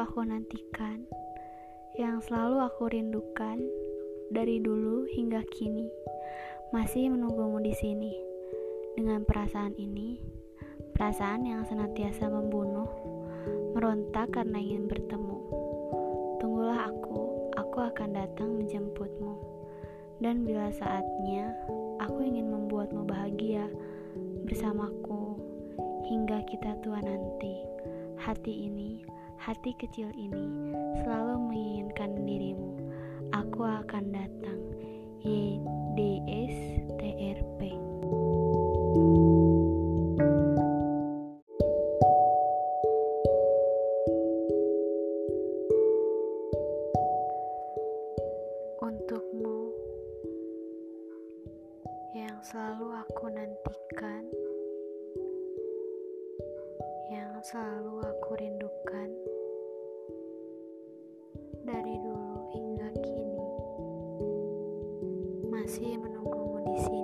aku nantikan, yang selalu aku rindukan dari dulu hingga kini, masih menunggumu di sini. Dengan perasaan ini, perasaan yang senantiasa membunuh, meronta karena ingin bertemu. Tunggulah aku, aku akan datang menjemputmu. Dan bila saatnya, aku ingin membuatmu bahagia bersamaku hingga kita tua nanti. Hati ini, hati kecil ini selalu menginginkan dirimu. Aku akan datang. YDSTRP. Untukmu yang selalu aku nantikan selalu Masih menunggumu di.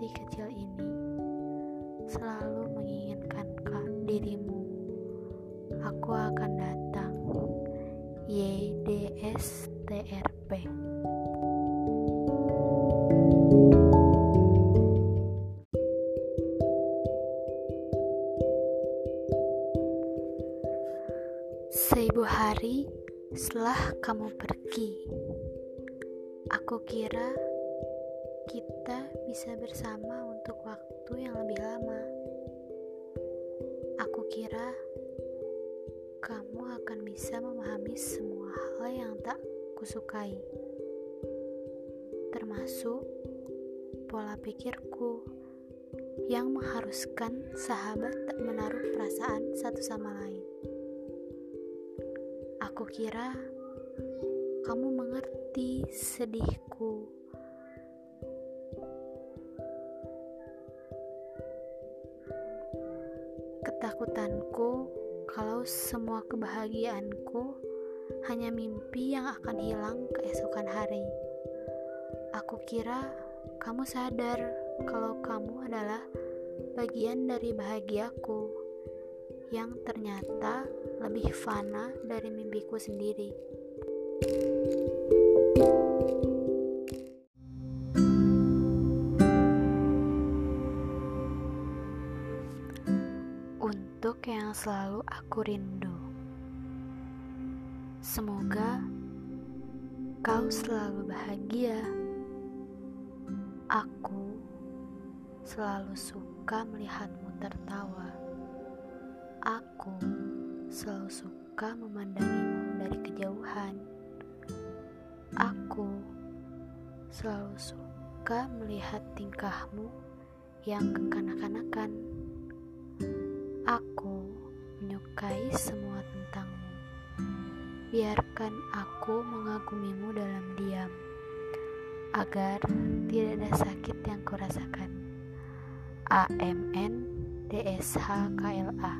Hati kecil ini selalu menginginkan dirimu. Aku akan datang. YDSTRP. Seribu hari setelah kamu pergi, aku kira kita bisa bersama untuk waktu yang lebih lama. Aku kira kamu akan bisa memahami semua hal yang tak kusukai, termasuk pola pikirku yang mengharuskan sahabat tak menaruh perasaan satu sama lain. Aku kira kamu mengerti sedihku. Ketakutanku kalau semua kebahagiaanku hanya mimpi yang akan hilang keesokan hari. Aku kira kamu sadar kalau kamu adalah bagian dari bahagiaku yang ternyata lebih fana dari mimpiku sendiri. Untuk yang selalu aku rindu, semoga kau selalu bahagia. Aku selalu suka melihatmu tertawa. Aku selalu suka memandangimu dari kejauhan. Aku selalu suka melihat tingkahmu yang kekanak-kanakan. Menyukai semua tentangmu. Biarkan aku mengagumimu dalam diam, agar tidak ada sakit yang kurasakan. AMN DSH KLA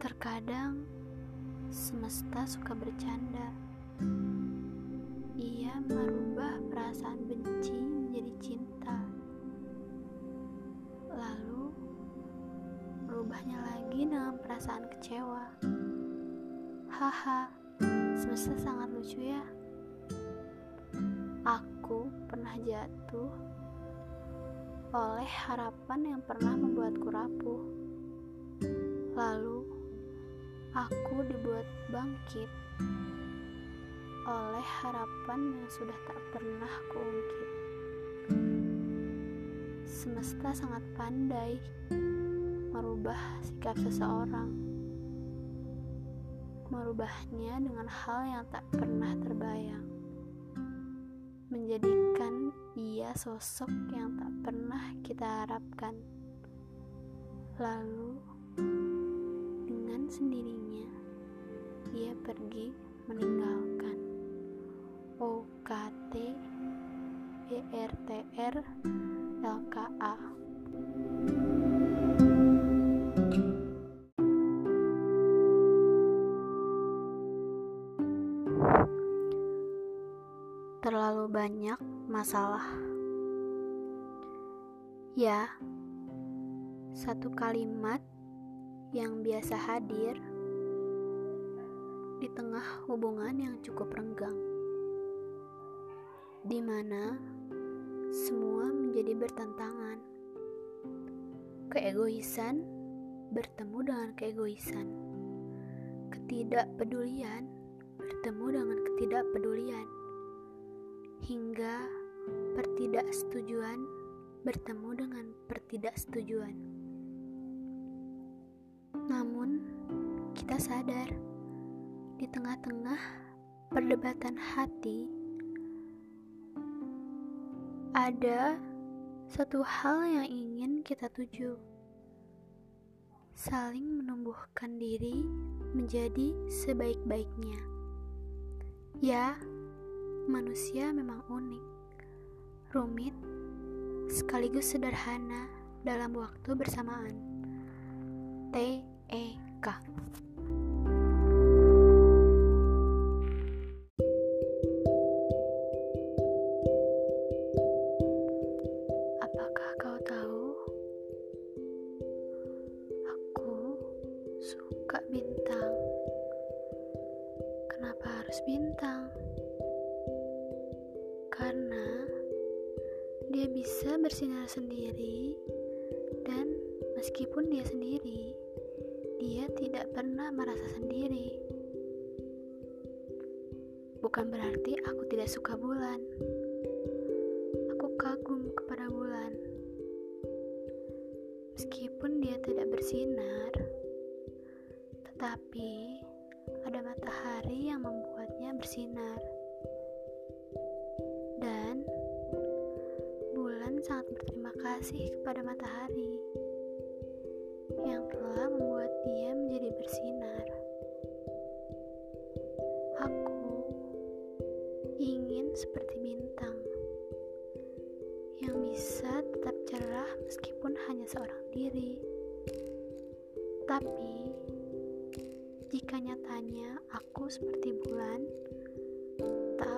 Terkadang semesta suka bercanda. Ia merubah perasaan benci menjadi cinta. Lalu merubahnya lagi dengan perasaan kecewa. Haha, semesta sangat lucu ya. Aku pernah jatuh oleh harapan yang pernah membuatku rapuh. Lalu aku dibuat bangkit oleh harapan yang sudah tak pernah kuungkit. Semesta sangat pandai merubah sikap seseorang, merubahnya dengan hal yang tak pernah terbayang. menjadikan ia sosok yang tak pernah kita harapkan. Lalu, dengan sendirinya, ia pergi meninggalkan OKT ERTR LKA. terlalu banyak masalah. Ya, satu kalimat yang biasa hadir di tengah hubungan yang cukup renggang, di mana semua menjadi bertentangan. Keegoisan bertemu dengan keegoisan, ketidakpedulian bertemu dengan ketidakpedulian hingga pertidaksetujuan bertemu dengan pertidaksetujuan. Namun, kita sadar di tengah-tengah perdebatan hati ada satu hal yang ingin kita tuju. Saling menumbuhkan diri menjadi sebaik-baiknya. Ya, manusia memang unik, rumit, sekaligus sederhana dalam waktu bersamaan. T. harus bintang? karena dia bisa bersinar sendiri dan meskipun dia sendiri dia tidak pernah merasa sendiri. Bukan berarti aku tidak suka bulan. Aku kagum kepada bulan. Meskipun dia tidak bersinar tetapi ada matahari yang membuatnya bersinar sangat berterima kasih kepada matahari yang telah membuat dia menjadi bersinar. Aku ingin seperti bintang yang bisa tetap cerah meskipun hanya seorang diri. Tapi jika nyatanya aku seperti bulan,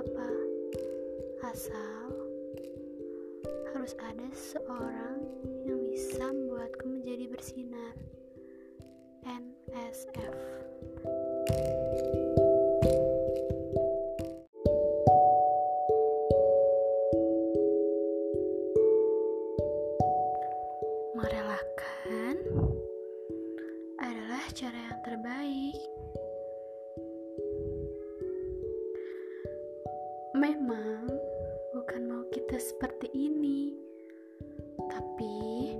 tak apa, asal harus ada seorang yang bisa membuatku menjadi bersinar. NSF Memang bukan mau kita seperti ini, tapi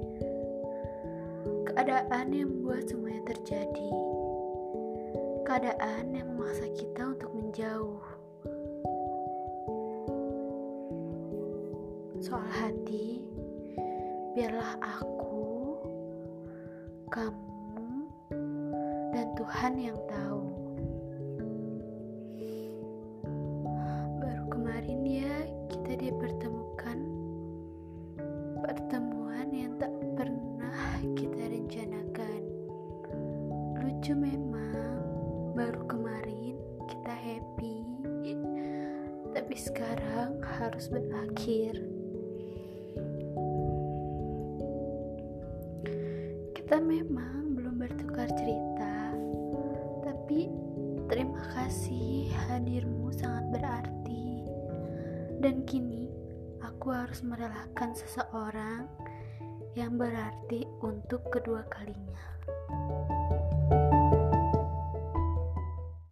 keadaan yang membuat semuanya terjadi, keadaan yang memaksa kita untuk menjauh. Soal hati, biarlah aku, kamu, dan Tuhan yang tahu. Lucu memang baru kemarin kita happy. Tapi sekarang harus berakhir. Kita memang belum bertukar cerita. Tapi terima kasih hadirmu sangat berarti. Dan kini aku harus merelakan seseorang yang berarti untuk kedua kalinya.